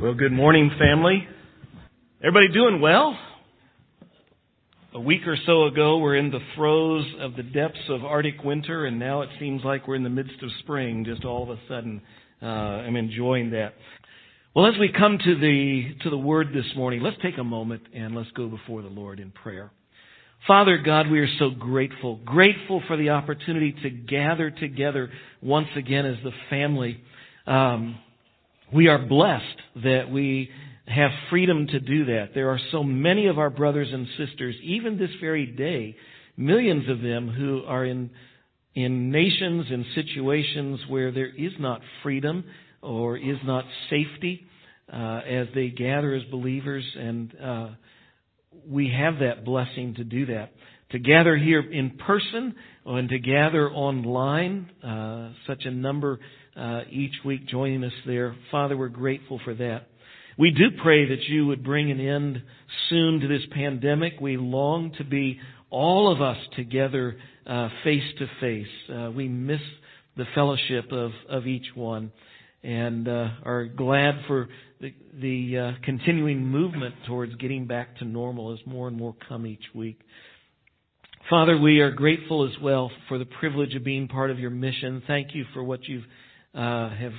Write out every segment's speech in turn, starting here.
Well, good morning, family. Everybody doing well? A week or so ago, we're in the throes of the depths of Arctic winter, and now it seems like we're in the midst of spring. Just all of a sudden, uh, I'm enjoying that. Well, as we come to the to the Word this morning, let's take a moment and let's go before the Lord in prayer. Father God, we are so grateful, grateful for the opportunity to gather together once again as the family. Um, we are blessed that we have freedom to do that. There are so many of our brothers and sisters, even this very day, millions of them who are in, in nations and situations where there is not freedom or is not safety uh, as they gather as believers. And uh, we have that blessing to do that. To gather here in person and to gather online, uh, such a number uh, each week joining us there. Father, we're grateful for that. We do pray that you would bring an end soon to this pandemic. We long to be all of us together face to face. We miss the fellowship of, of each one and uh, are glad for the, the uh, continuing movement towards getting back to normal as more and more come each week. Father, we are grateful as well for the privilege of being part of your mission. Thank you for what you've uh, have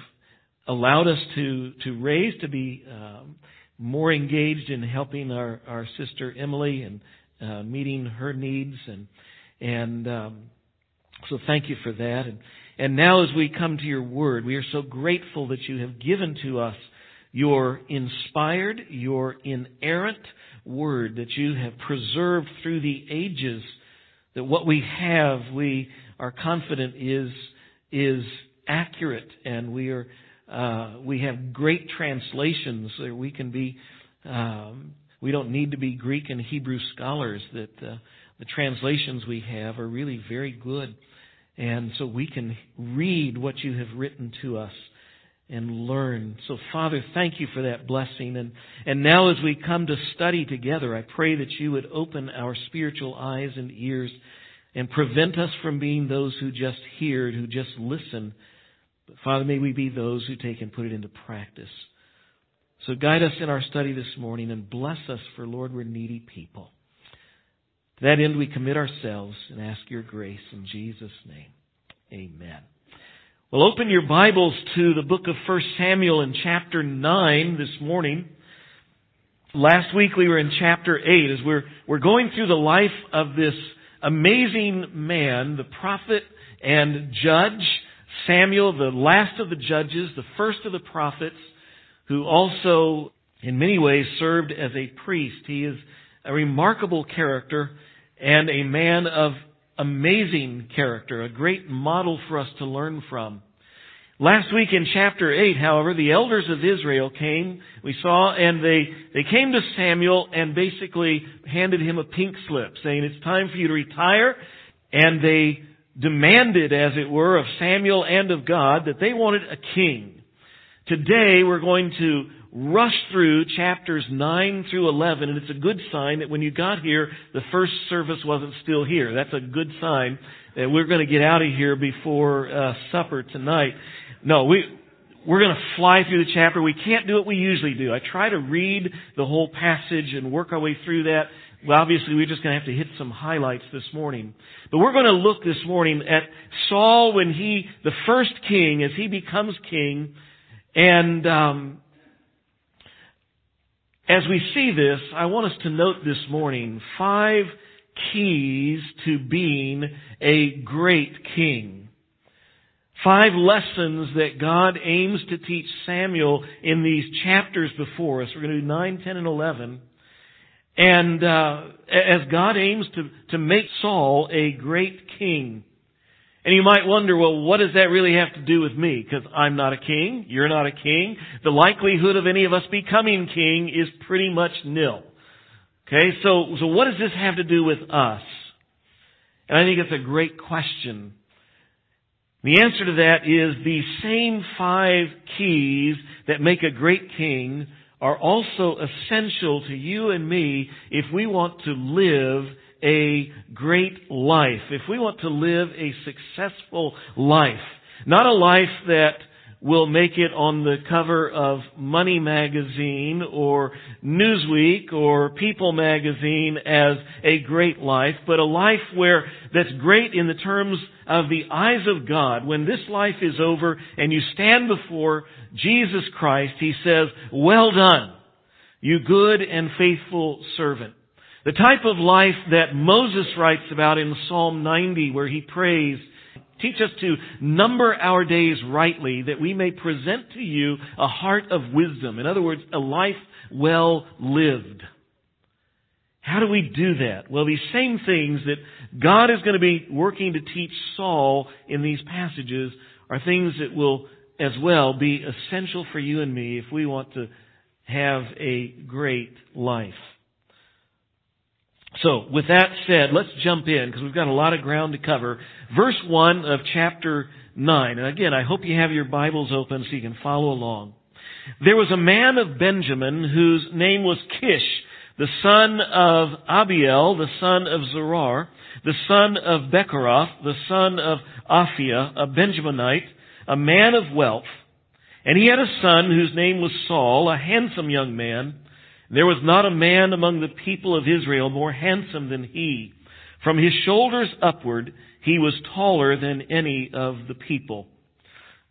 allowed us to to raise to be um, more engaged in helping our our sister Emily and uh, meeting her needs and and um, so thank you for that. And and now as we come to your word we are so grateful that you have given to us your inspired your inerrant word that you have preserved through the ages that what we have we are confident is is accurate and we are uh, we have great translations we can be um, we don't need to be Greek and Hebrew scholars that uh, the translations we have are really very good and so we can read what you have written to us and learn. So Father, thank you for that blessing. And, and now as we come to study together, I pray that you would open our spiritual eyes and ears and prevent us from being those who just hear, who just listen, but Father, may we be those who take and put it into practice. So guide us in our study this morning and bless us for, Lord, we're needy people. To that end, we commit ourselves and ask your grace in Jesus' name. Amen. Well, open your Bibles to the book of 1 Samuel in chapter 9 this morning. Last week we were in chapter 8 as we're, we're going through the life of this amazing man, the prophet and judge, Samuel, the last of the judges, the first of the prophets, who also, in many ways, served as a priest. He is a remarkable character and a man of amazing character, a great model for us to learn from. Last week in chapter 8, however, the elders of Israel came, we saw, and they, they came to Samuel and basically handed him a pink slip, saying, it's time for you to retire, and they demanded, as it were, of Samuel and of God that they wanted a king. Today we're going to rush through chapters 9 through 11, and it's a good sign that when you got here, the first service wasn't still here. That's a good sign that we're going to get out of here before uh, supper tonight. No, we, we're going to fly through the chapter. We can't do what we usually do. I try to read the whole passage and work our way through that. Well, obviously, we're just going to have to hit some highlights this morning. But we're going to look this morning at Saul when he, the first king, as he becomes king. And um, as we see this, I want us to note this morning five keys to being a great king. Five lessons that God aims to teach Samuel in these chapters before us. We're going to do 9, 10, and 11. And uh, as God aims to, to make Saul a great king. And you might wonder, well, what does that really have to do with me? Because I'm not a king, you're not a king. The likelihood of any of us becoming king is pretty much nil. Okay, so, so what does this have to do with us? And I think it's a great question. The answer to that is the same five keys that make a great king are also essential to you and me if we want to live a great life, if we want to live a successful life. Not a life that will make it on the cover of Money Magazine or Newsweek or People Magazine as a great life, but a life where that's great in the terms of the eyes of God. When this life is over and you stand before Jesus Christ, He says, well done, you good and faithful servant. The type of life that Moses writes about in Psalm 90 where he prays, Teach us to number our days rightly that we may present to you a heart of wisdom. In other words, a life well lived. How do we do that? Well, these same things that God is going to be working to teach Saul in these passages are things that will as well be essential for you and me if we want to have a great life. So, with that said, let's jump in because we've got a lot of ground to cover. Verse 1 of chapter 9. And again, I hope you have your Bibles open so you can follow along. There was a man of Benjamin whose name was Kish, the son of Abiel, the son of Zeror, the son of Becorath, the son of Aphiah, a Benjaminite, a man of wealth. And he had a son whose name was Saul, a handsome young man. There was not a man among the people of Israel more handsome than he. From his shoulders upward, he was taller than any of the people.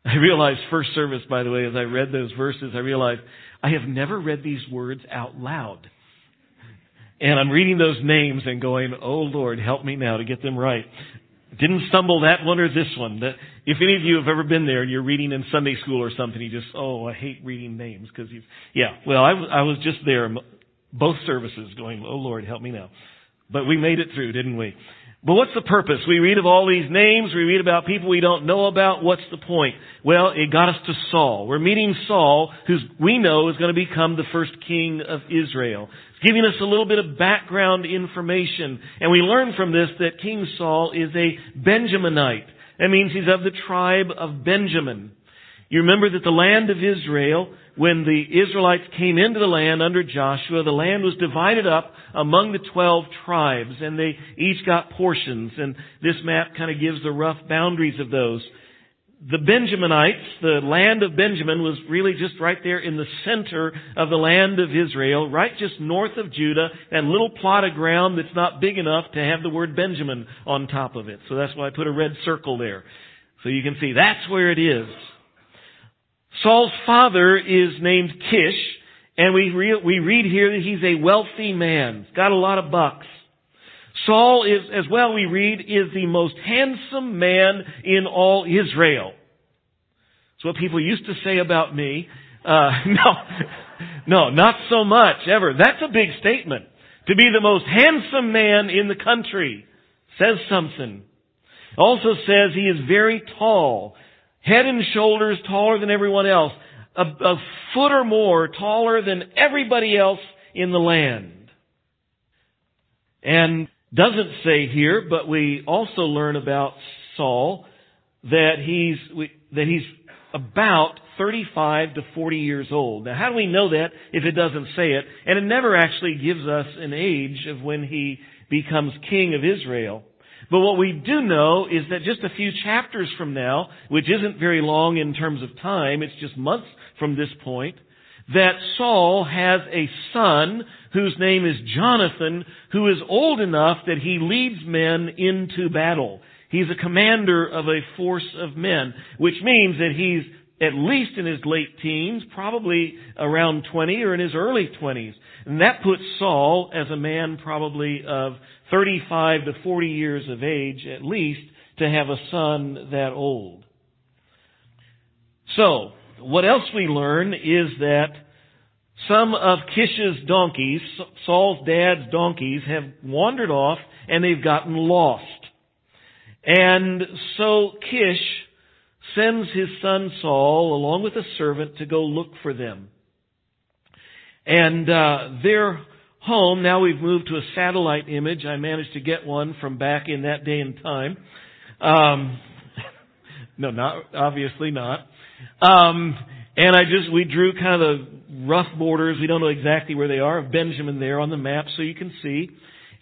I realized first service, by the way, as I read those verses, I realized I have never read these words out loud. And I'm reading those names and going, oh Lord, help me now to get them right. Didn't stumble that one or this one. That if any of you have ever been there and you're reading in Sunday school or something, you just, oh, I hate reading names because you, yeah. Well, I, I was just there, both services, going, oh Lord, help me now. But we made it through, didn't we? But what's the purpose? We read of all these names, we read about people we don't know about. What's the point? Well, it got us to Saul. We're meeting Saul, who we know is going to become the first king of Israel giving us a little bit of background information. And we learn from this that King Saul is a Benjaminite. That means he's of the tribe of Benjamin. You remember that the land of Israel, when the Israelites came into the land under Joshua, the land was divided up among the twelve tribes, and they each got portions. And this map kind of gives the rough boundaries of those the Benjaminites, the land of Benjamin was really just right there in the center of the land of Israel, right just north of Judah, that little plot of ground that's not big enough to have the word Benjamin on top of it. So that's why I put a red circle there. So you can see that's where it is. Saul's father is named Kish, and we, re- we read here that he's a wealthy man. Got a lot of bucks. Saul is, as well we read, is the most handsome man in all Israel. That's what people used to say about me. Uh, no, no, not so much ever. That's a big statement. To be the most handsome man in the country says something. Also says he is very tall, head and shoulders taller than everyone else, a, a foot or more taller than everybody else in the land. And doesn't say here, but we also learn about Saul that he's that he's about 35 to 40 years old. Now, how do we know that if it doesn't say it? And it never actually gives us an age of when he becomes king of Israel. But what we do know is that just a few chapters from now, which isn't very long in terms of time, it's just months from this point, that Saul has a son whose name is Jonathan, who is old enough that he leads men into battle. He's a commander of a force of men, which means that he's at least in his late teens, probably around 20 or in his early 20s. And that puts Saul as a man probably of 35 to 40 years of age at least to have a son that old. So, what else we learn is that some of Kish's donkeys, Saul's dad's donkeys, have wandered off and they've gotten lost. And so Kish sends his son Saul along with a servant to go look for them. And uh, their home, now we've moved to a satellite image. I managed to get one from back in that day and time. Um, no, not obviously not. Um, and I just we drew kind of the rough borders. We don't know exactly where they are of Benjamin there on the map, so you can see.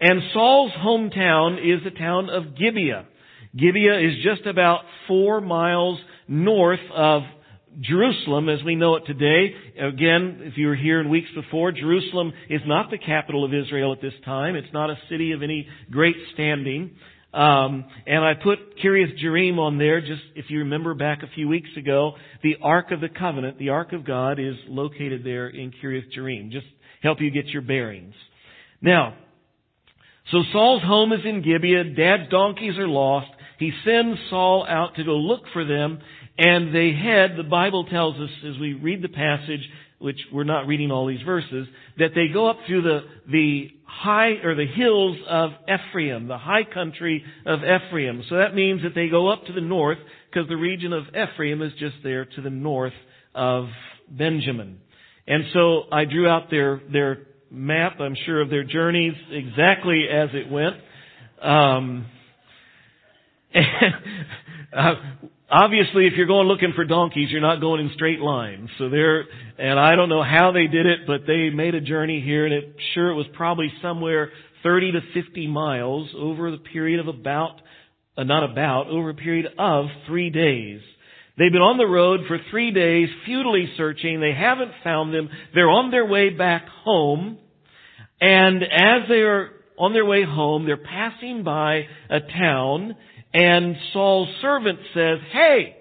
And Saul's hometown is the town of Gibeah. Gibeah is just about four miles north of Jerusalem as we know it today, again, if you were here in weeks before, Jerusalem is not the capital of Israel at this time. It's not a city of any great standing. Um, and I put Kiriath Jearim on there, just if you remember back a few weeks ago, the Ark of the Covenant, the Ark of God, is located there in Kiriath Jearim. Just help you get your bearings. Now, so Saul's home is in Gibeah. Dad's donkeys are lost. He sends Saul out to go look for them, and they head, the Bible tells us as we read the passage, which we're not reading all these verses, that they go up through the, the high, or the hills of Ephraim, the high country of Ephraim. So that means that they go up to the north, because the region of Ephraim is just there to the north of Benjamin. And so I drew out their, their map, I'm sure, of their journeys exactly as it went. Um, and, uh, obviously, if you're going looking for donkeys, you're not going in straight lines. So they're, and I don't know how they did it, but they made a journey here, and it sure it was probably somewhere 30 to 50 miles over the period of about, uh, not about, over a period of three days. They've been on the road for three days, futilely searching. They haven't found them. They're on their way back home. And as they are on their way home, they're passing by a town and Saul's servant says, hey,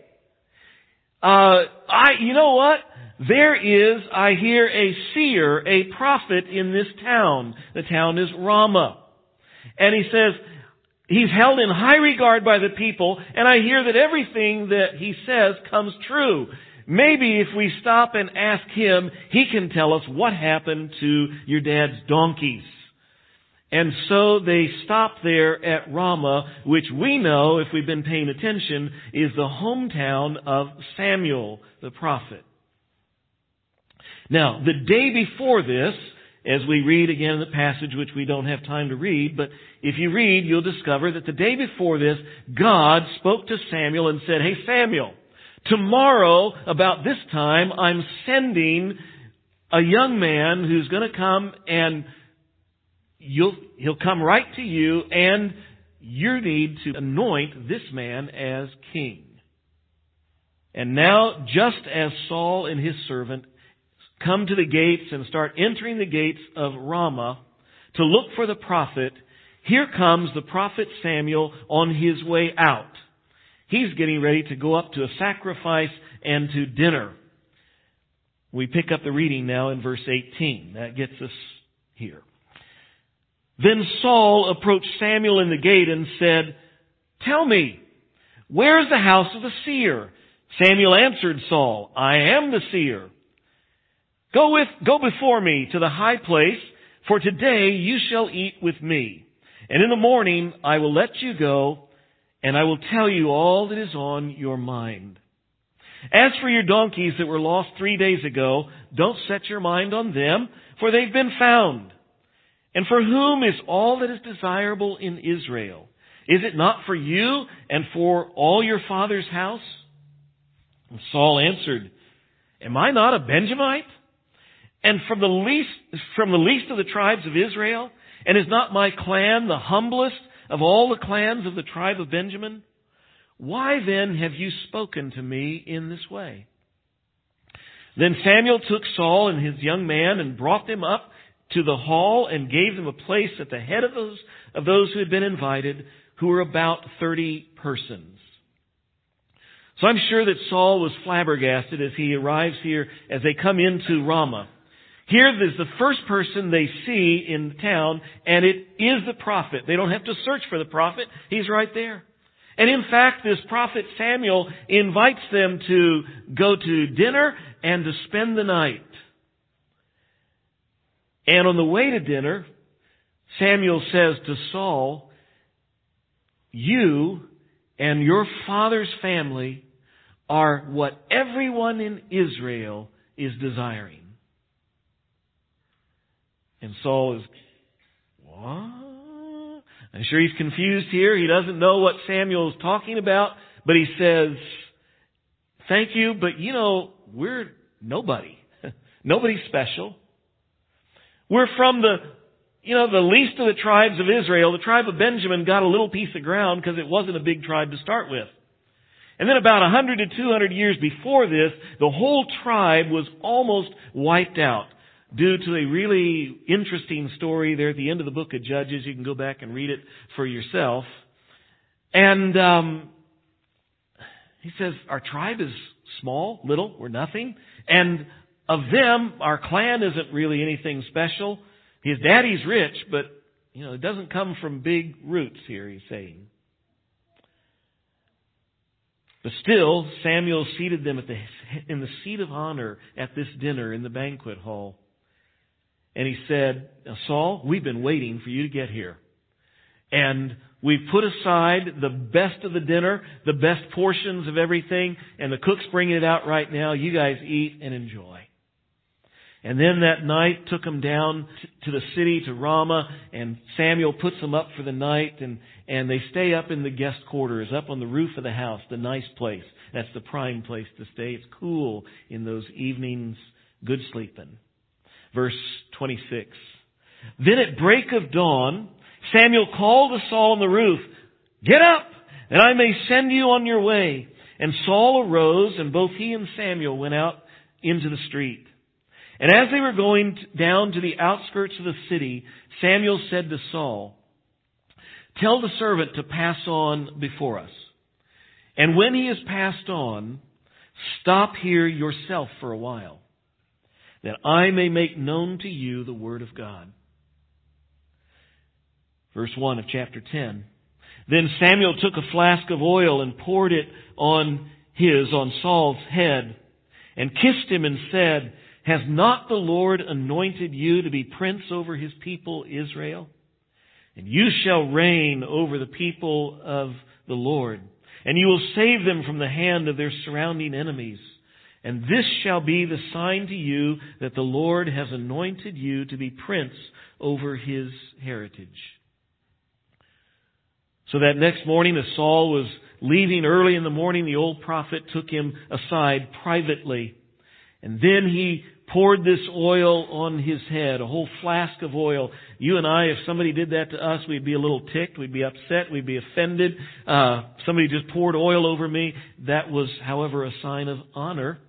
uh, I, you know what? There is, I hear a seer, a prophet in this town. The town is Ramah. And he says, he's held in high regard by the people, and I hear that everything that he says comes true. Maybe if we stop and ask him, he can tell us what happened to your dad's donkeys. And so they stop there at Ramah, which we know, if we've been paying attention, is the hometown of Samuel the prophet. Now, the day before this, as we read again in the passage which we don't have time to read, but if you read, you'll discover that the day before this, God spoke to Samuel and said, Hey Samuel, tomorrow about this time, I'm sending a young man who's going to come and you'll, he'll come right to you and you need to anoint this man as king. And now, just as Saul and his servant come to the gates and start entering the gates of Ramah to look for the prophet, here comes the prophet Samuel on his way out. He's getting ready to go up to a sacrifice and to dinner. We pick up the reading now in verse 18. That gets us here. Then Saul approached Samuel in the gate and said, Tell me, where is the house of the seer? Samuel answered Saul, I am the seer. Go with, go before me to the high place, for today you shall eat with me. And in the morning I will let you go, and I will tell you all that is on your mind. As for your donkeys that were lost three days ago, don't set your mind on them, for they've been found. And for whom is all that is desirable in Israel? Is it not for you and for all your father's house? And Saul answered, Am I not a Benjamite? And from the least, from the least of the tribes of Israel? And is not my clan the humblest of all the clans of the tribe of Benjamin? Why then have you spoken to me in this way? Then Samuel took Saul and his young man and brought them up to the hall and gave them a place at the head of those, of those who had been invited, who were about 30 persons. So I'm sure that Saul was flabbergasted as he arrives here, as they come into Ramah. Here is the first person they see in the town, and it is the prophet. They don't have to search for the prophet. He's right there. And in fact, this prophet Samuel invites them to go to dinner and to spend the night. And on the way to dinner, Samuel says to Saul, You and your father's family are what everyone in Israel is desiring. And Saul is, What? I'm sure he's confused here. He doesn't know what Samuel is talking about, but he says, Thank you, but you know, we're nobody. Nobody special. We're from the, you know, the least of the tribes of Israel. The tribe of Benjamin got a little piece of ground because it wasn't a big tribe to start with. And then about 100 to 200 years before this, the whole tribe was almost wiped out due to a really interesting story there at the end of the book of Judges. You can go back and read it for yourself. And um, he says, our tribe is small, little, we're nothing. And of them, our clan isn't really anything special. His daddy's rich, but, you know, it doesn't come from big roots here, he's saying. But still, Samuel seated them the, in the seat of honor at this dinner in the banquet hall. And he said, Saul, we've been waiting for you to get here. And we've put aside the best of the dinner, the best portions of everything, and the cook's bringing it out right now. You guys eat and enjoy. And then that night took them down to the city to Ramah, and Samuel puts them up for the night, and, and they stay up in the guest quarters, up on the roof of the house, the nice place. That's the prime place to stay. It's cool in those evenings, good sleeping. Verse 26. Then at break of dawn, Samuel called to Saul on the roof, Get up, and I may send you on your way. And Saul arose, and both he and Samuel went out into the street. And as they were going down to the outskirts of the city, Samuel said to Saul, Tell the servant to pass on before us. And when he has passed on, stop here yourself for a while, that I may make known to you the word of God. Verse 1 of chapter 10. Then Samuel took a flask of oil and poured it on his, on Saul's head, and kissed him and said, has not the Lord anointed you to be prince over his people Israel? And you shall reign over the people of the Lord. And you will save them from the hand of their surrounding enemies. And this shall be the sign to you that the Lord has anointed you to be prince over his heritage. So that next morning, as Saul was leaving early in the morning, the old prophet took him aside privately. And then he poured this oil on his head, a whole flask of oil. You and I, if somebody did that to us, we'd be a little ticked, we'd be upset, we'd be offended. Uh, somebody just poured oil over me. That was, however, a sign of honor.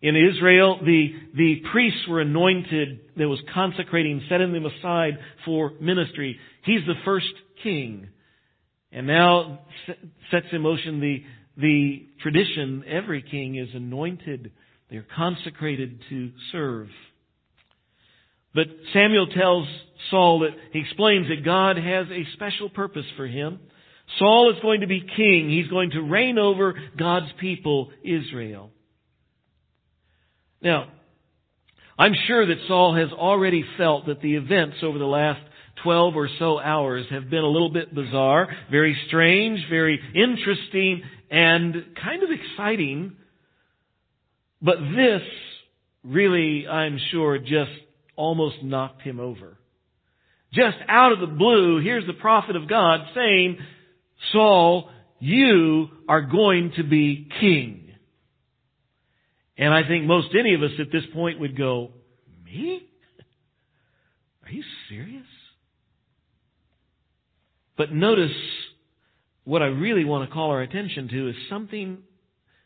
In Israel, the, the priests were anointed, that was consecrating, setting them aside for ministry. He's the first king. And now sets in motion the, the tradition, every king is anointed they're consecrated to serve. But Samuel tells Saul that he explains that God has a special purpose for him. Saul is going to be king. He's going to reign over God's people, Israel. Now, I'm sure that Saul has already felt that the events over the last 12 or so hours have been a little bit bizarre, very strange, very interesting, and kind of exciting but this really, I'm sure, just almost knocked him over. Just out of the blue, here's the prophet of God saying, Saul, you are going to be king. And I think most any of us at this point would go, me? Are you serious? But notice what I really want to call our attention to is something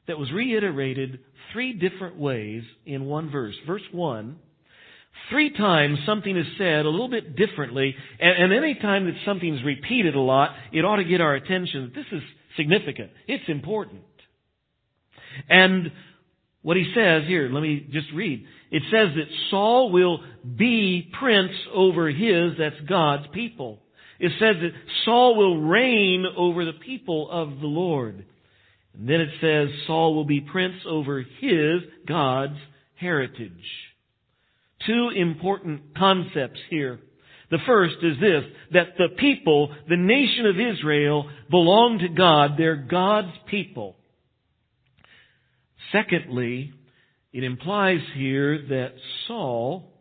that was reiterated three different ways in one verse. Verse 1, three times something is said a little bit differently, and, and any time that something's repeated a lot, it ought to get our attention. that This is significant. It's important. And what he says here, let me just read. It says that Saul will be prince over his, that's God's people. It says that Saul will reign over the people of the Lord. And then it says Saul will be prince over his, God's, heritage. Two important concepts here. The first is this, that the people, the nation of Israel, belong to God. They're God's people. Secondly, it implies here that Saul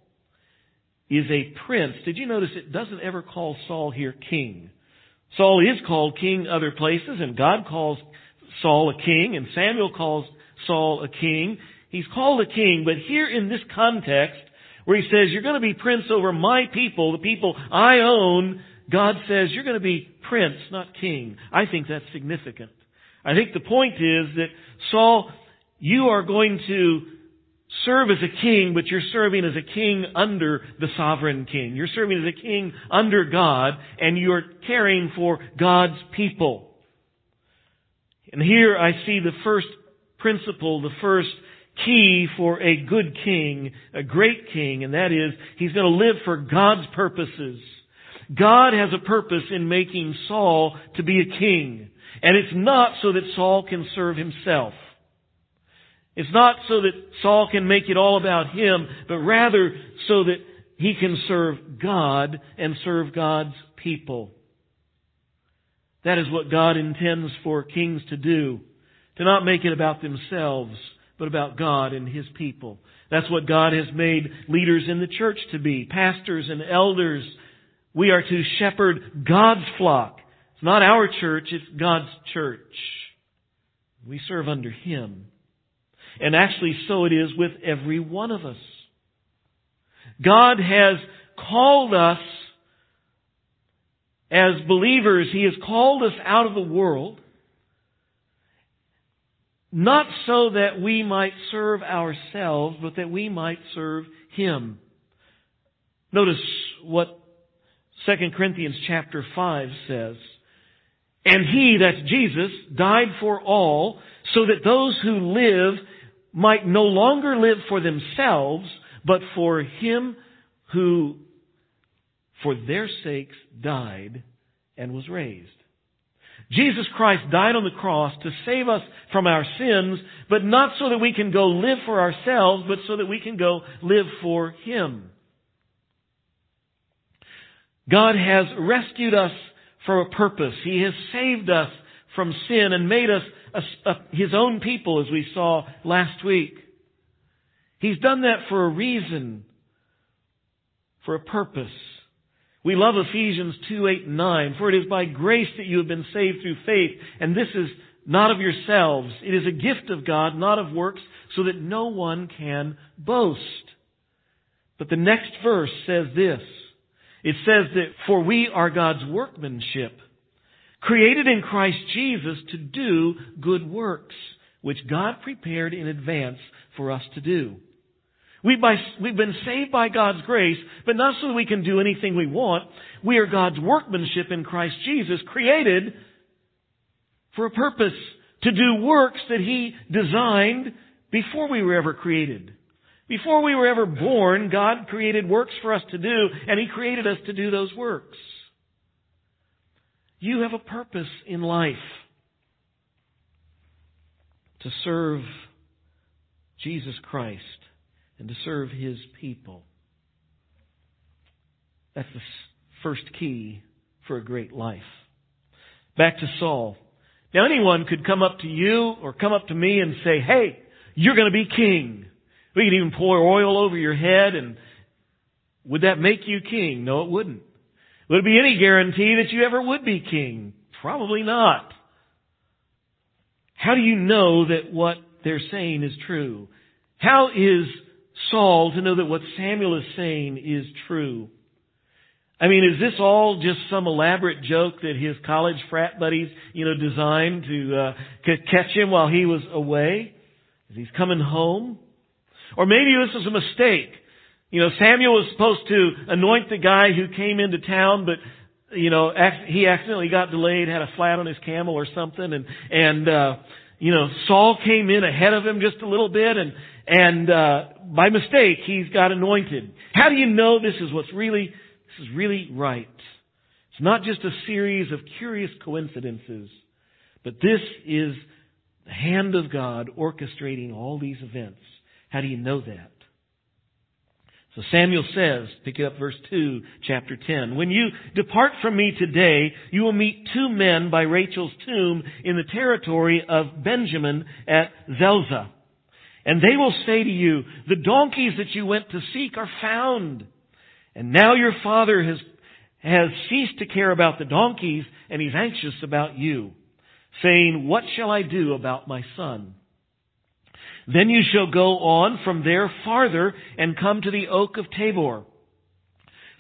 is a prince. Did you notice it doesn't ever call Saul here king? Saul is called king other places, and God calls Saul a king, and Samuel calls Saul a king. He's called a king, but here in this context, where he says, You're going to be prince over my people, the people I own, God says, You're going to be prince, not king. I think that's significant. I think the point is that Saul, you are going to serve as a king, but you're serving as a king under the sovereign king. You're serving as a king under God, and you're caring for God's people. And here I see the first principle, the first key for a good king, a great king, and that is he's going to live for God's purposes. God has a purpose in making Saul to be a king. And it's not so that Saul can serve himself. It's not so that Saul can make it all about him, but rather so that he can serve God and serve God's people. That is what God intends for kings to do. To not make it about themselves, but about God and His people. That's what God has made leaders in the church to be. Pastors and elders. We are to shepherd God's flock. It's not our church, it's God's church. We serve under Him. And actually, so it is with every one of us. God has called us as believers. He has called us out of the world, not so that we might serve ourselves, but that we might serve Him. Notice what 2 Corinthians chapter 5 says. And He, that's Jesus, died for all, so that those who live might no longer live for themselves, but for him who, for their sakes, died and was raised. Jesus Christ died on the cross to save us from our sins, but not so that we can go live for ourselves, but so that we can go live for Him. God has rescued us for a purpose. He has saved us from sin and made us a, a, his own people, as we saw last week. He's done that for a reason, for a purpose. We love Ephesians 2, 8, 9. For it is by grace that you have been saved through faith, and this is not of yourselves. It is a gift of God, not of works, so that no one can boast. But the next verse says this. It says that, for we are God's workmanship, created in Christ Jesus to do good works, which God prepared in advance for us to do. We've, been saved by God's grace, but not so that we can do anything we want. We are God's workmanship in Christ Jesus, created for a purpose, to do works that He designed before we were ever created. Before we were ever born, God created works for us to do, and He created us to do those works. You have a purpose in life to serve Jesus Christ and to serve His people. That's the first key for a great life. Back to Saul. Now anyone could come up to you or come up to me and say, hey, you're going to be king. We could even pour oil over your head and would that make you king? No, it wouldn't. Would it be any guarantee that you ever would be king? Probably not. How do you know that what they're saying is true? How is Saul to know that what Samuel is saying is true? I mean, is this all just some elaborate joke that his college frat buddies, you know, designed to uh, catch him while he was away? As he's coming home? Or maybe this was a mistake. You know, Samuel was supposed to anoint the guy who came into town, but you know, he accidentally got delayed, had a flat on his camel or something, and and uh, you know, Saul came in ahead of him just a little bit, and and uh, by mistake he's got anointed. How do you know this is what's really this is really right? It's not just a series of curious coincidences, but this is the hand of God orchestrating all these events. How do you know that? So Samuel says, pick it up verse 2, chapter 10. When you depart from me today, you will meet two men by Rachel's tomb in the territory of Benjamin at Zelzah. And they will say to you, the donkeys that you went to seek are found. And now your father has, has ceased to care about the donkeys and he's anxious about you, saying, what shall I do about my son? Then you shall go on from there farther and come to the oak of Tabor.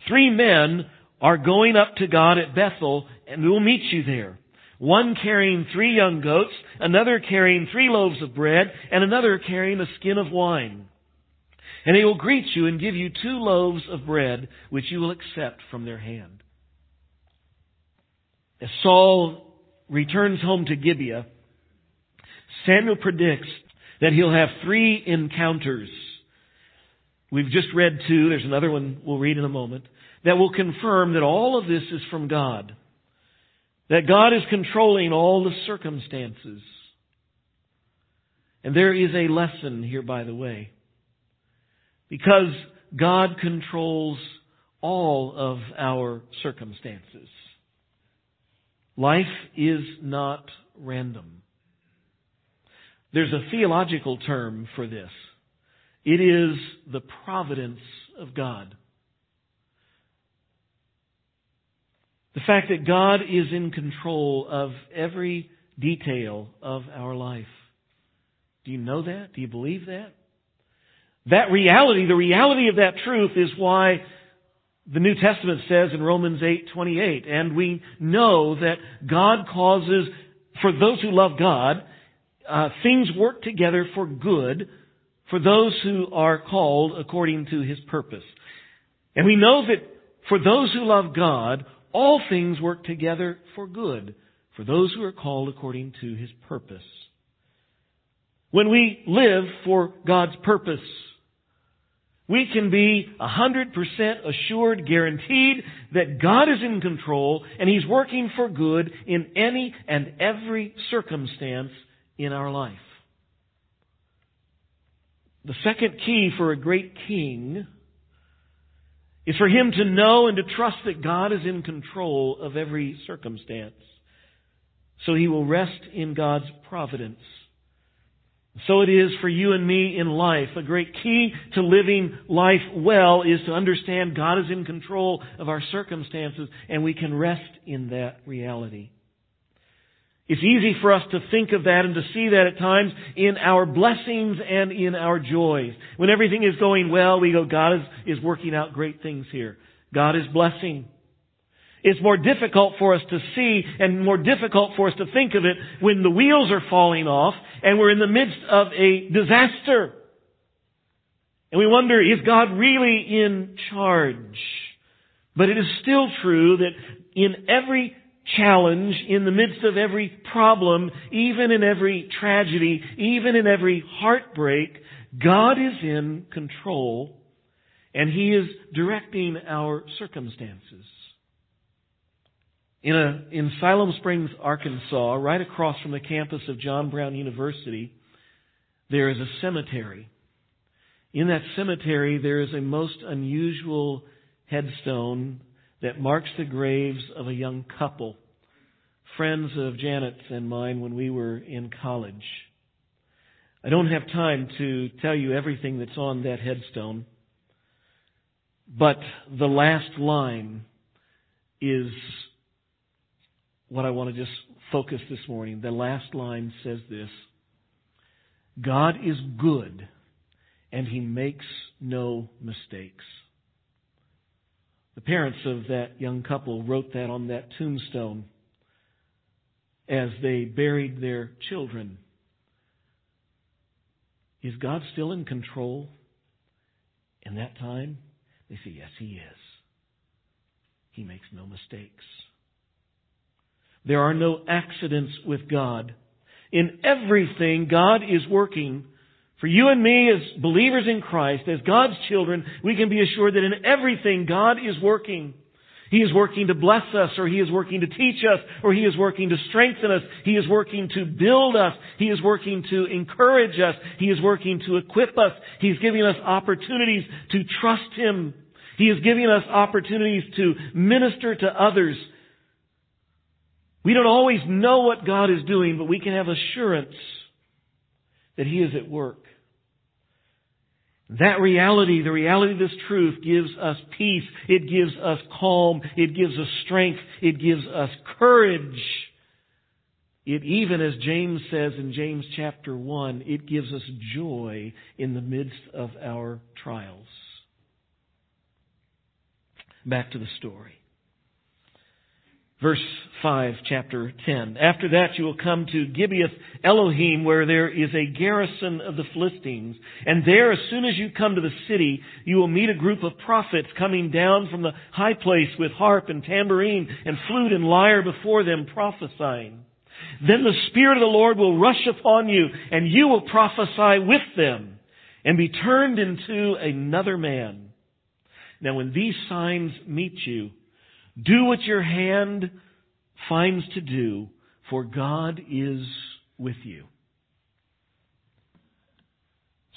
Three men are going up to God at Bethel and they will meet you there. One carrying three young goats, another carrying three loaves of bread, and another carrying a skin of wine. And they will greet you and give you two loaves of bread, which you will accept from their hand. As Saul returns home to Gibeah, Samuel predicts that he'll have three encounters. We've just read two, there's another one we'll read in a moment, that will confirm that all of this is from God. That God is controlling all the circumstances. And there is a lesson here, by the way. Because God controls all of our circumstances. Life is not random. There's a theological term for this. It is the providence of God. The fact that God is in control of every detail of our life. Do you know that? Do you believe that? That reality, the reality of that truth is why the New Testament says in Romans 8:28, and we know that God causes for those who love God, uh, things work together for good for those who are called according to his purpose. And we know that for those who love God, all things work together for good for those who are called according to his purpose. When we live for God's purpose, we can be 100% assured, guaranteed that God is in control and He's working for good in any and every circumstance in our life. The second key for a great king is for him to know and to trust that God is in control of every circumstance. So he will rest in God's providence. So it is for you and me in life. A great key to living life well is to understand God is in control of our circumstances and we can rest in that reality. It's easy for us to think of that and to see that at times in our blessings and in our joys. When everything is going well, we go, God is, is working out great things here. God is blessing. It's more difficult for us to see and more difficult for us to think of it when the wheels are falling off and we're in the midst of a disaster. And we wonder, is God really in charge? But it is still true that in every challenge, in the midst of every problem, even in every tragedy, even in every heartbreak, God is in control and He is directing our circumstances. In, a, in Siloam Springs, Arkansas, right across from the campus of John Brown University, there is a cemetery. In that cemetery, there is a most unusual headstone that marks the graves of a young couple, friends of Janet's and mine when we were in college. I don't have time to tell you everything that's on that headstone, but the last line is what I want to just focus this morning. The last line says this God is good and he makes no mistakes. The parents of that young couple wrote that on that tombstone as they buried their children. Is God still in control in that time? They say, Yes, He is. He makes no mistakes. There are no accidents with God. In everything, God is working for you and me as believers in Christ, as God's children, we can be assured that in everything God is working. He is working to bless us, or He is working to teach us, or He is working to strengthen us. He is working to build us. He is working to encourage us. He is working to equip us. He's giving us opportunities to trust Him. He is giving us opportunities to minister to others. We don't always know what God is doing, but we can have assurance that He is at work. That reality, the reality of this truth gives us peace. It gives us calm. It gives us strength. It gives us courage. It even, as James says in James chapter 1, it gives us joy in the midst of our trials. Back to the story. Verse 5, chapter 10. After that you will come to Gibeath Elohim where there is a garrison of the Philistines. And there, as soon as you come to the city, you will meet a group of prophets coming down from the high place with harp and tambourine and flute and lyre before them prophesying. Then the Spirit of the Lord will rush upon you and you will prophesy with them and be turned into another man. Now when these signs meet you, do what your hand finds to do, for God is with you.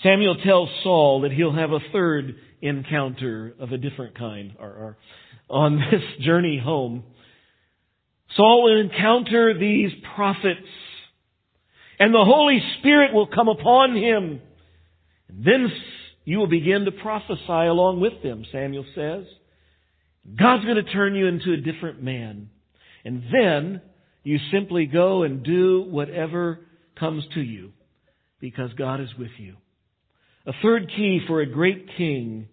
Samuel tells Saul that he'll have a third encounter of a different kind or, or on this journey home. Saul will encounter these prophets and the Holy Spirit will come upon him. And then you will begin to prophesy along with them, Samuel says. God's going to turn you into a different man. And then you simply go and do whatever comes to you because God is with you. A third key for a great king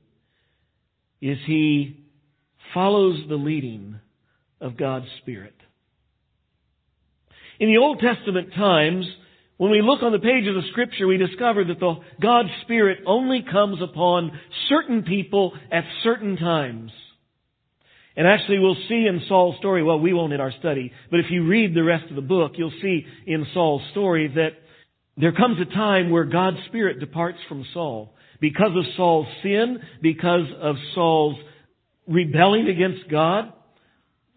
is he follows the leading of God's Spirit. In the Old Testament times, when we look on the pages of Scripture, we discover that the God's Spirit only comes upon certain people at certain times. And actually we'll see in Saul's story, well, we won't in our study, but if you read the rest of the book, you'll see in Saul's story that there comes a time where God's Spirit departs from Saul. Because of Saul's sin, because of Saul's rebelling against God,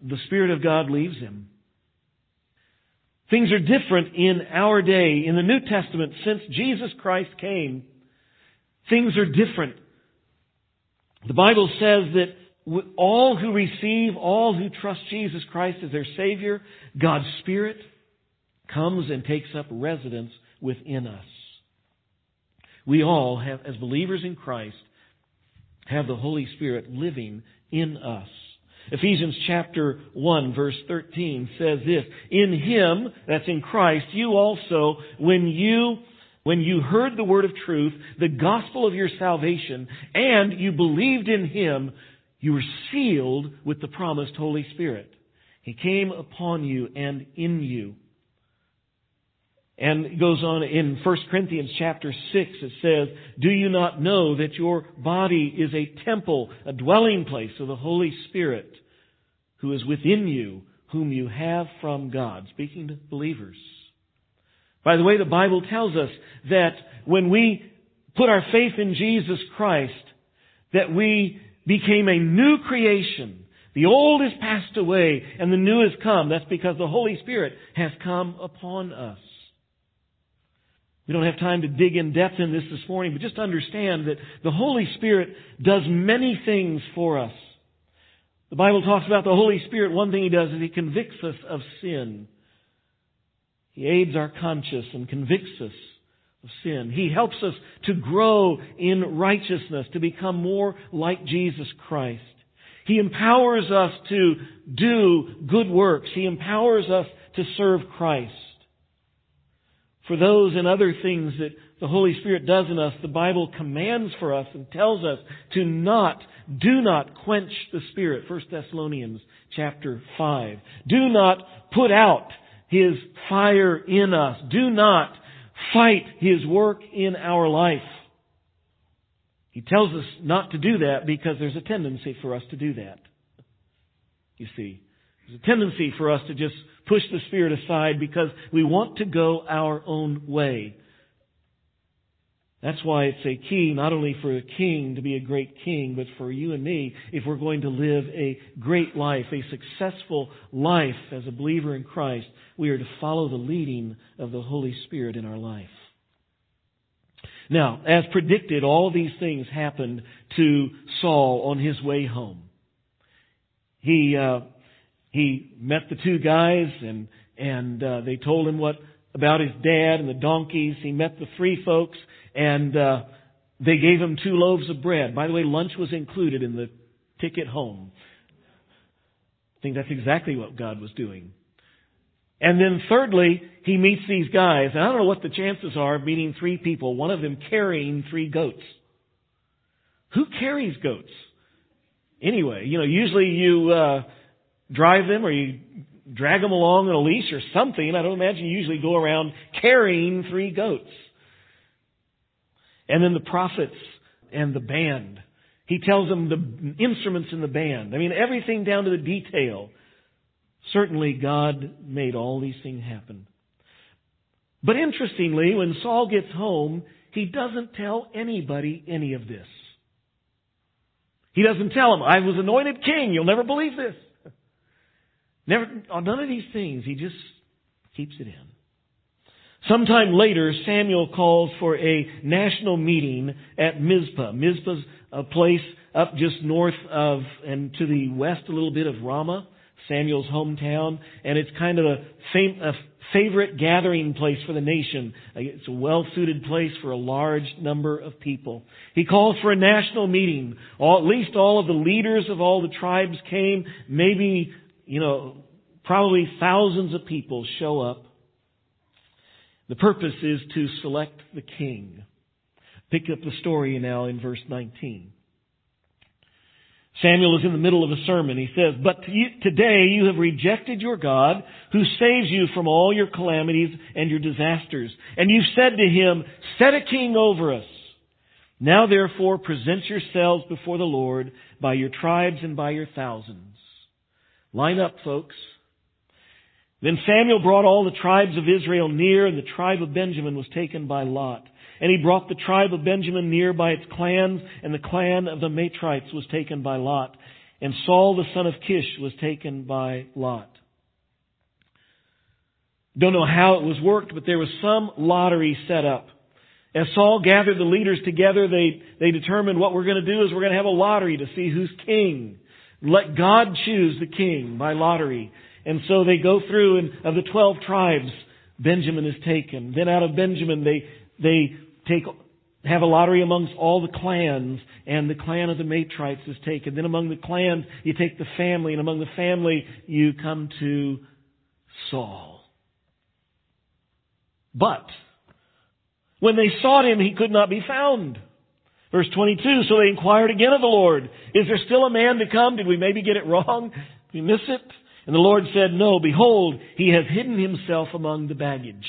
the Spirit of God leaves him. Things are different in our day. In the New Testament, since Jesus Christ came, things are different. The Bible says that all who receive, all who trust Jesus Christ as their Savior, God's Spirit comes and takes up residence within us. We all have, as believers in Christ, have the Holy Spirit living in us. Ephesians chapter 1 verse 13 says this, In Him, that's in Christ, you also, when you when you heard the word of truth, the gospel of your salvation, and you believed in Him, you were sealed with the promised Holy Spirit. He came upon you and in you. And it goes on in 1 Corinthians chapter 6, it says, Do you not know that your body is a temple, a dwelling place of the Holy Spirit, who is within you, whom you have from God? Speaking to believers. By the way, the Bible tells us that when we put our faith in Jesus Christ, that we became a new creation. The old is passed away and the new has come. That's because the Holy Spirit has come upon us. We don't have time to dig in depth in this this morning, but just understand that the Holy Spirit does many things for us. The Bible talks about the Holy Spirit. One thing He does is He convicts us of sin. He aids our conscience and convicts us of sin. He helps us to grow in righteousness, to become more like Jesus Christ. He empowers us to do good works. He empowers us to serve Christ. For those and other things that the Holy Spirit does in us, the Bible commands for us and tells us to not, do not quench the Spirit. 1 Thessalonians chapter 5. Do not put out His fire in us. Do not fight His work in our life. He tells us not to do that because there's a tendency for us to do that. You see, there's a tendency for us to just push the Spirit aside because we want to go our own way. That's why it's a key not only for a king to be a great king, but for you and me, if we're going to live a great life, a successful life as a believer in Christ, we are to follow the leading of the Holy Spirit in our life. Now, as predicted, all these things happened to Saul on his way home. He uh, he met the two guys, and and uh, they told him what about his dad and the donkeys. He met the three folks, and uh, they gave him two loaves of bread. By the way, lunch was included in the ticket home. I think that's exactly what God was doing. And then thirdly, he meets these guys. And I don't know what the chances are of meeting three people, one of them carrying three goats. Who carries goats? Anyway, you know, usually you uh, drive them or you drag them along on a leash or something. I don't imagine you usually go around carrying three goats. And then the prophets and the band. He tells them the instruments in the band. I mean, everything down to the detail. Certainly God made all these things happen. But interestingly, when Saul gets home, he doesn't tell anybody any of this. He doesn't tell him, I was anointed king. You'll never believe this. Never, none of these things. He just keeps it in. Sometime later, Samuel calls for a national meeting at Mizpah. Mizpah's a place up just north of and to the west a little bit of Ramah, Samuel's hometown, and it's kind of a, fam- a favorite gathering place for the nation. It's a well-suited place for a large number of people. He calls for a national meeting. All, at least all of the leaders of all the tribes came. Maybe, you know, probably thousands of people show up. The purpose is to select the king. Pick up the story now in verse 19. Samuel is in the middle of a sermon. He says, But today you have rejected your God who saves you from all your calamities and your disasters. And you've said to him, Set a king over us. Now therefore present yourselves before the Lord by your tribes and by your thousands. Line up, folks. Then Samuel brought all the tribes of Israel near, and the tribe of Benjamin was taken by Lot. And he brought the tribe of Benjamin near by its clans, and the clan of the Matrites was taken by Lot. And Saul the son of Kish was taken by Lot. Don't know how it was worked, but there was some lottery set up. As Saul gathered the leaders together, they, they determined what we're going to do is we're going to have a lottery to see who's king. Let God choose the king by lottery. And so they go through and of the twelve tribes, Benjamin is taken. Then out of Benjamin they, they take, have a lottery amongst all the clans, and the clan of the Matrites is taken. Then among the clans, you take the family, and among the family, you come to Saul. But, when they sought him, he could not be found. Verse 22, so they inquired again of the Lord, is there still a man to come? Did we maybe get it wrong? Did we miss it? And the Lord said, No, behold, he has hidden himself among the baggage.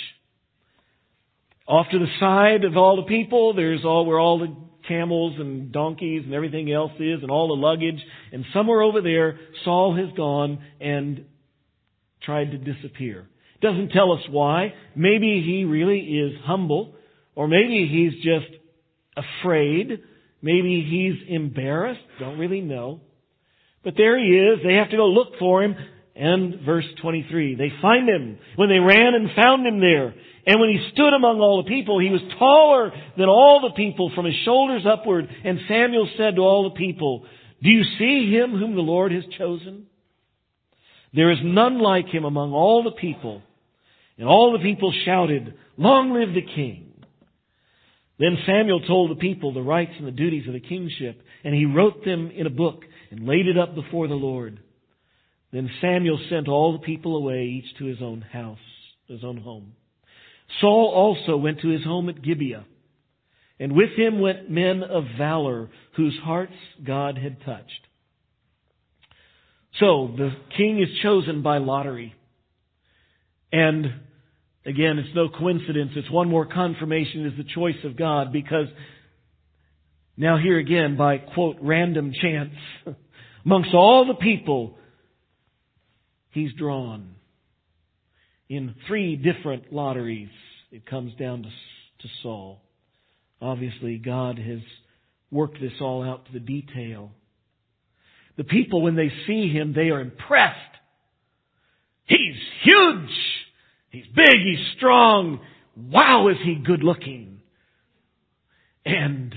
Off to the side of all the people, there's all where all the camels and donkeys and everything else is and all the luggage. And somewhere over there, Saul has gone and tried to disappear. Doesn't tell us why. Maybe he really is humble, or maybe he's just afraid. Maybe he's embarrassed. Don't really know. But there he is. They have to go look for him. And verse 23, they find him when they ran and found him there. And when he stood among all the people, he was taller than all the people from his shoulders upward. And Samuel said to all the people, Do you see him whom the Lord has chosen? There is none like him among all the people. And all the people shouted, Long live the king. Then Samuel told the people the rights and the duties of the kingship, and he wrote them in a book and laid it up before the Lord. Then Samuel sent all the people away, each to his own house, his own home. Saul also went to his home at Gibeah, and with him went men of valor, whose hearts God had touched. So, the king is chosen by lottery. And again, it's no coincidence. It's one more confirmation is the choice of God because now here again, by quote, random chance, amongst all the people, he's drawn. In three different lotteries, it comes down to, to Saul. Obviously, God has worked this all out to the detail. The people, when they see him, they are impressed. He's huge! He's big, he's strong. Wow, is he good looking. And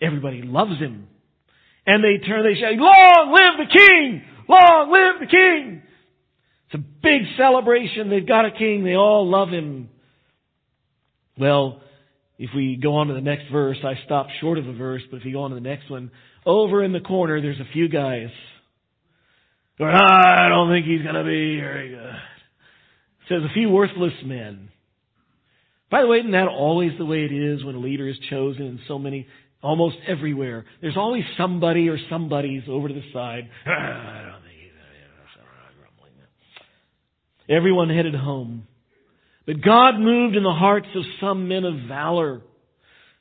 everybody loves him. And they turn, they shout, Long live the king! Long live the king! It's a big celebration. They've got a king. They all love him. Well, if we go on to the next verse, I stop short of a verse, but if you go on to the next one, over in the corner, there's a few guys. Going, ah, I don't think he's going to be very good. It says a few worthless men. By the way, isn't that always the way it is when a leader is chosen in so many, almost everywhere? There's always somebody or somebodies over to the side. I don't Everyone headed home. But God moved in the hearts of some men of valor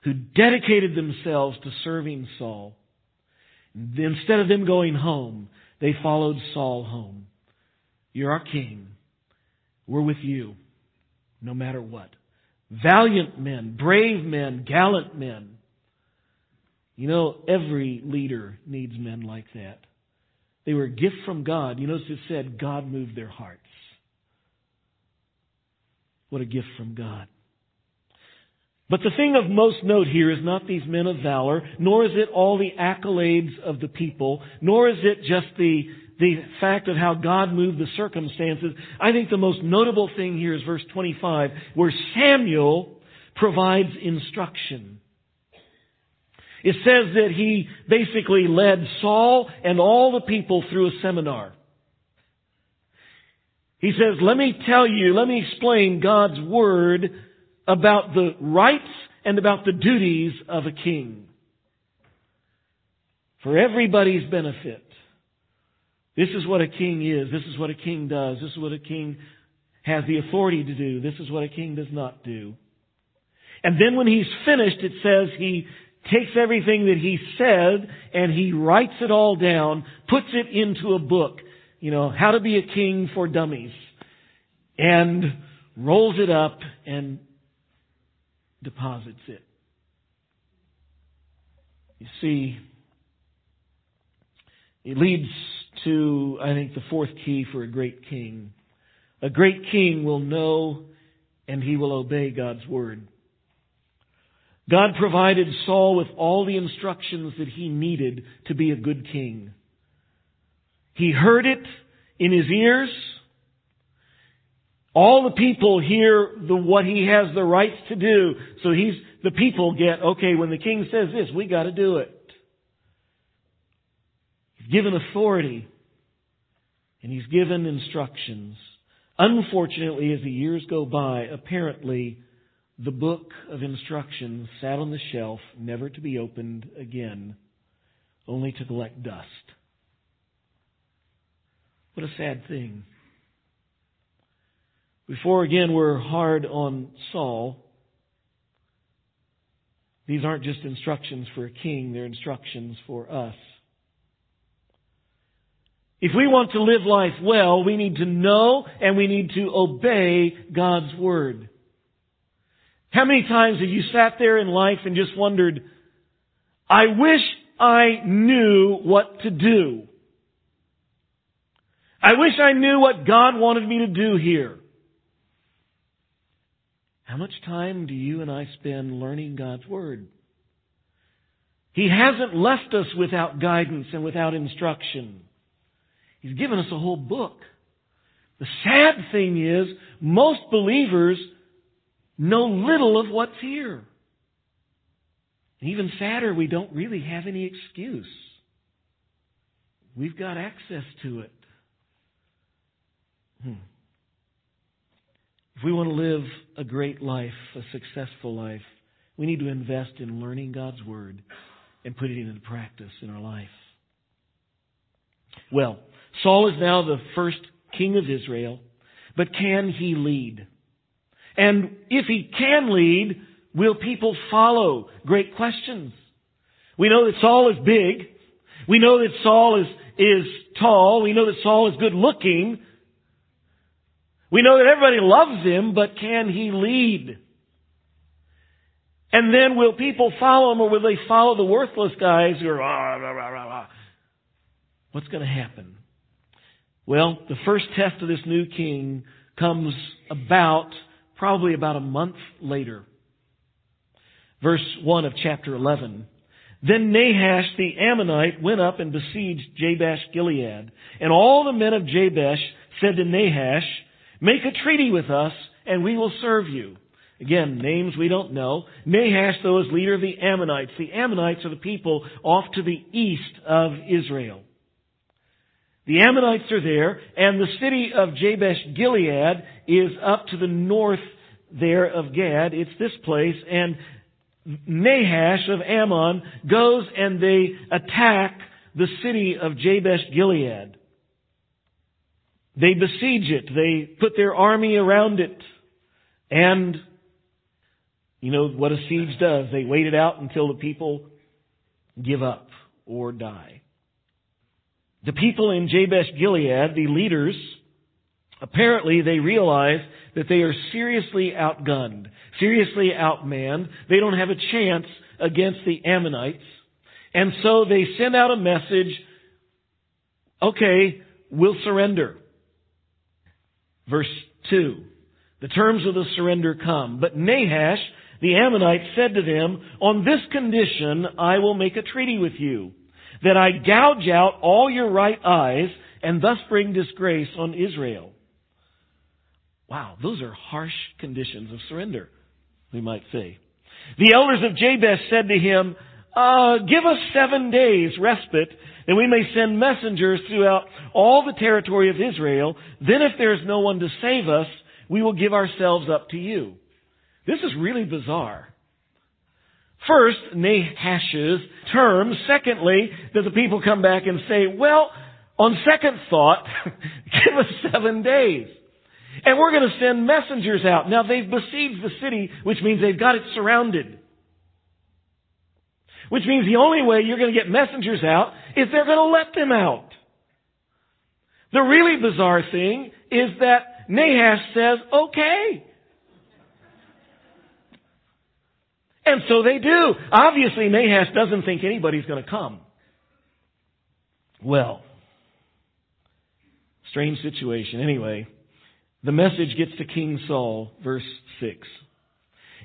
who dedicated themselves to serving Saul. Instead of them going home, they followed Saul home. You're our king. We're with you, no matter what. Valiant men, brave men, gallant men. You know, every leader needs men like that. They were a gift from God. You notice it said God moved their hearts. What a gift from God. But the thing of most note here is not these men of valor, nor is it all the accolades of the people, nor is it just the, the fact of how God moved the circumstances. I think the most notable thing here is verse 25, where Samuel provides instruction. It says that he basically led Saul and all the people through a seminar. He says, let me tell you, let me explain God's Word about the rights and about the duties of a king. For everybody's benefit. This is what a king is. This is what a king does. This is what a king has the authority to do. This is what a king does not do. And then when he's finished, it says he takes everything that he said and he writes it all down, puts it into a book you know, how to be a king for dummies, and rolls it up and deposits it. You see, it leads to, I think, the fourth key for a great king. A great king will know and he will obey God's word. God provided Saul with all the instructions that he needed to be a good king. He heard it in his ears. All the people hear the, what he has the rights to do. So he's, the people get, okay, when the king says this, we gotta do it. He's given authority. And he's given instructions. Unfortunately, as the years go by, apparently, the book of instructions sat on the shelf, never to be opened again, only to collect dust. What a sad thing. Before again we're hard on Saul, these aren't just instructions for a king, they're instructions for us. If we want to live life well, we need to know and we need to obey God's Word. How many times have you sat there in life and just wondered, I wish I knew what to do? I wish I knew what God wanted me to do here. How much time do you and I spend learning God's Word? He hasn't left us without guidance and without instruction. He's given us a whole book. The sad thing is, most believers know little of what's here. even sadder, we don't really have any excuse. We've got access to it. Hmm. If we want to live a great life, a successful life, we need to invest in learning God's Word and putting it into practice in our life. Well, Saul is now the first king of Israel, but can he lead? And if he can lead, will people follow? Great questions. We know that Saul is big. We know that Saul is, is tall. We know that Saul is good looking. We know that everybody loves him, but can he lead? And then will people follow him or will they follow the worthless guys who are, ah, rah, rah, rah, what's going to happen? Well, the first test of this new king comes about, probably about a month later. Verse 1 of chapter 11. Then Nahash the Ammonite went up and besieged Jabesh Gilead. And all the men of Jabesh said to Nahash, Make a treaty with us, and we will serve you. Again, names we don't know. Nahash, though, is leader of the Ammonites. The Ammonites are the people off to the east of Israel. The Ammonites are there, and the city of Jabesh Gilead is up to the north there of Gad. It's this place, and Nahash of Ammon goes and they attack the city of Jabesh Gilead. They besiege it. They put their army around it. And, you know what a siege does. They wait it out until the people give up or die. The people in Jabesh Gilead, the leaders, apparently they realize that they are seriously outgunned, seriously outmanned. They don't have a chance against the Ammonites. And so they send out a message, okay, we'll surrender. Verse 2. The terms of the surrender come. But Nahash, the Ammonite, said to them, On this condition I will make a treaty with you, that I gouge out all your right eyes, and thus bring disgrace on Israel. Wow, those are harsh conditions of surrender, we might say. The elders of Jabesh said to him, uh, give us seven days respite, that we may send messengers throughout all the territory of Israel. Then if there is no one to save us, we will give ourselves up to you. This is really bizarre. First, Nahash's terms. Secondly, that the people come back and say, well, on second thought, give us seven days. And we're going to send messengers out. Now they've besieged the city, which means they've got it surrounded. Which means the only way you're going to get messengers out is they're going to let them out. The really bizarre thing is that Nahash says, okay. And so they do. Obviously, Nahash doesn't think anybody's going to come. Well, strange situation. Anyway, the message gets to King Saul, verse 6.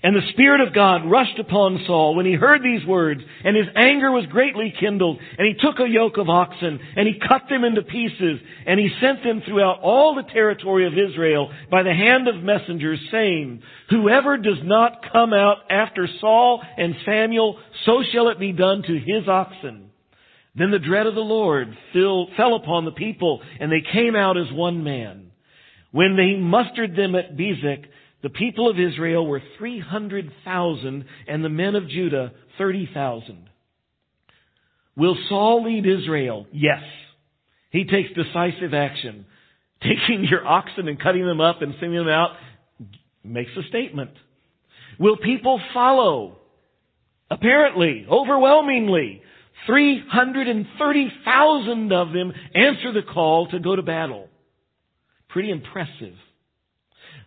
And the Spirit of God rushed upon Saul when he heard these words, and his anger was greatly kindled, and he took a yoke of oxen, and he cut them into pieces, and he sent them throughout all the territory of Israel by the hand of messengers, saying, Whoever does not come out after Saul and Samuel, so shall it be done to his oxen. Then the dread of the Lord fell upon the people, and they came out as one man. When they mustered them at Bezek, the people of Israel were 300,000 and the men of Judah 30,000. Will Saul lead Israel? Yes. He takes decisive action. Taking your oxen and cutting them up and sending them out makes a statement. Will people follow? Apparently, overwhelmingly, 330,000 of them answer the call to go to battle. Pretty impressive.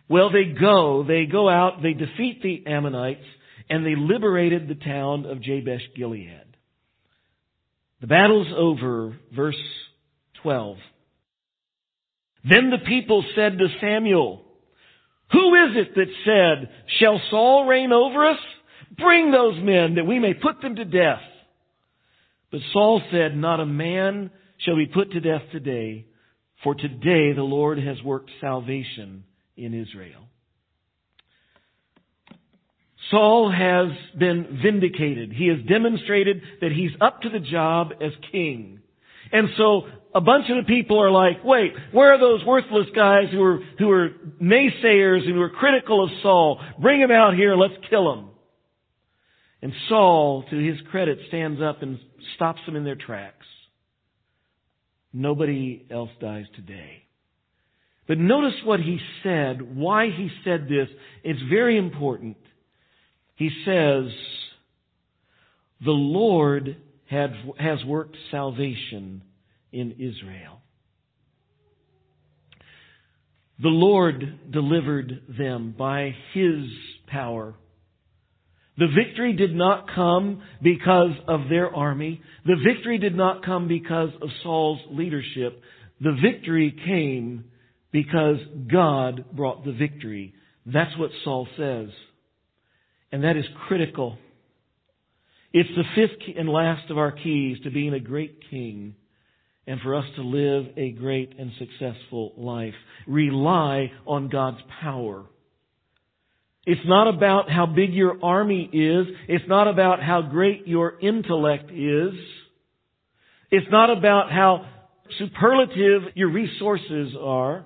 Well, they go, they go out, they defeat the Ammonites, and they liberated the town of Jabesh Gilead. The battle's over, verse 12. Then the people said to Samuel, Who is it that said, Shall Saul reign over us? Bring those men that we may put them to death. But Saul said, Not a man shall be put to death today, for today the Lord has worked salvation in Israel. Saul has been vindicated. He has demonstrated that he's up to the job as king. And so a bunch of the people are like, wait, where are those worthless guys who are, who are naysayers and who are critical of Saul? Bring them out here, let's kill them. And Saul, to his credit, stands up and stops them in their tracks. Nobody else dies today. But notice what he said, why he said this. It's very important. He says, the Lord had, has worked salvation in Israel. The Lord delivered them by His power. The victory did not come because of their army. The victory did not come because of Saul's leadership. The victory came because God brought the victory. That's what Saul says. And that is critical. It's the fifth and last of our keys to being a great king and for us to live a great and successful life. Rely on God's power. It's not about how big your army is. It's not about how great your intellect is. It's not about how superlative your resources are.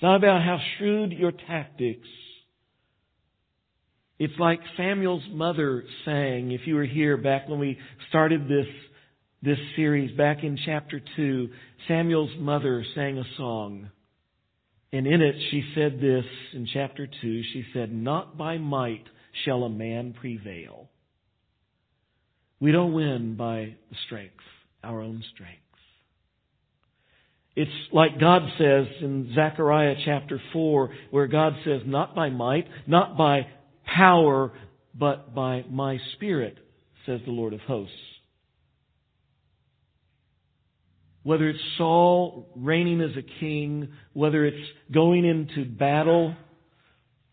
It's not about how shrewd your tactics. It's like Samuel's mother sang, if you were here back when we started this this series, back in chapter 2, Samuel's mother sang a song. And in it, she said this in chapter 2. She said, Not by might shall a man prevail. We don't win by the strength, our own strength. It's like God says in Zechariah chapter 4, where God says, Not by might, not by power, but by my spirit, says the Lord of hosts. Whether it's Saul reigning as a king, whether it's going into battle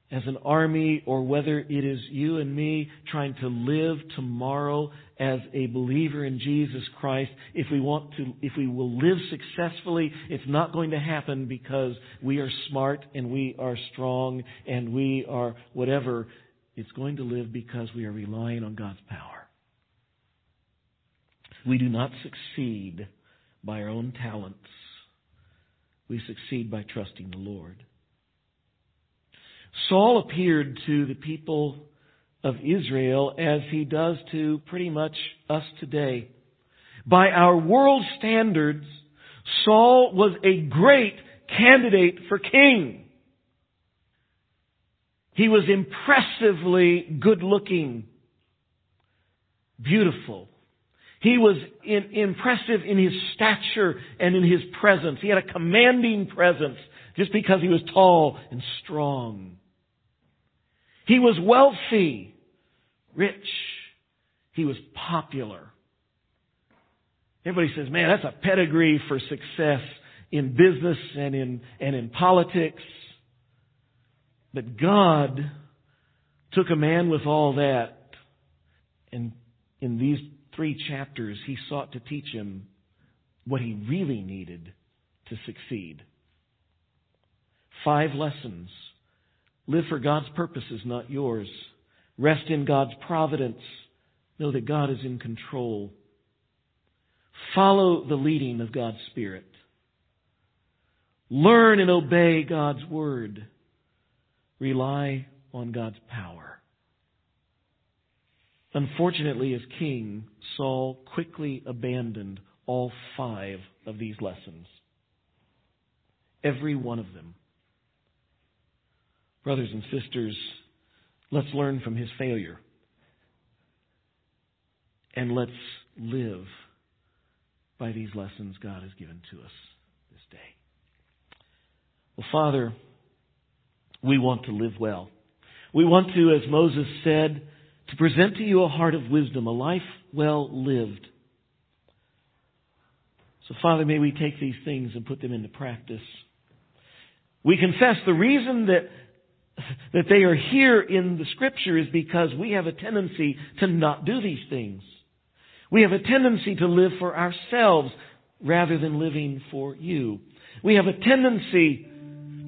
as an army, or whether it is you and me trying to live tomorrow as a believer in Jesus Christ, if we want to, if we will live successfully, it's not going to happen because we are smart and we are strong and we are whatever. It's going to live because we are relying on God's power. We do not succeed by our own talents. We succeed by trusting the Lord. Saul appeared to the people of Israel as he does to pretty much us today. By our world standards, Saul was a great candidate for king. He was impressively good looking, beautiful, he was in, impressive in his stature and in his presence. He had a commanding presence just because he was tall and strong. He was wealthy, rich. He was popular. Everybody says, man, that's a pedigree for success in business and in, and in politics. But God took a man with all that and in these three chapters, he sought to teach him what he really needed to succeed. Five lessons. Live for God's purposes, not yours. Rest in God's providence. Know that God is in control. Follow the leading of God's Spirit. Learn and obey God's Word. Rely on God's power. Unfortunately, as king, Saul quickly abandoned all five of these lessons. Every one of them. Brothers and sisters, let's learn from his failure. And let's live by these lessons God has given to us this day. Well, Father, we want to live well. We want to, as Moses said, to present to you a heart of wisdom, a life well lived. So, Father, may we take these things and put them into practice. We confess the reason that, that they are here in the Scripture is because we have a tendency to not do these things. We have a tendency to live for ourselves rather than living for you. We have a tendency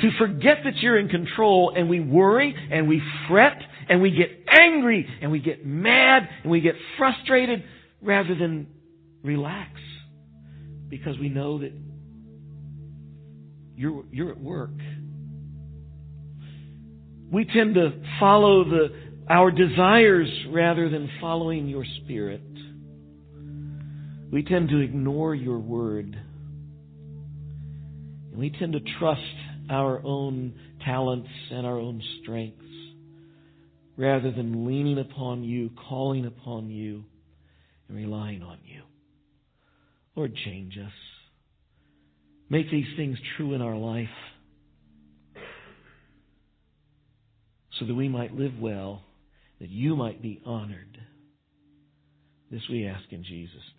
to forget that you're in control and we worry and we fret and we get angry and we get mad and we get frustrated rather than relax because we know that you're, you're at work. We tend to follow the, our desires rather than following your spirit. We tend to ignore your word. And we tend to trust our own talents and our own strengths rather than leaning upon you, calling upon you, and relying on you. Lord, change us. Make these things true in our life so that we might live well, that you might be honored. This we ask in Jesus' name.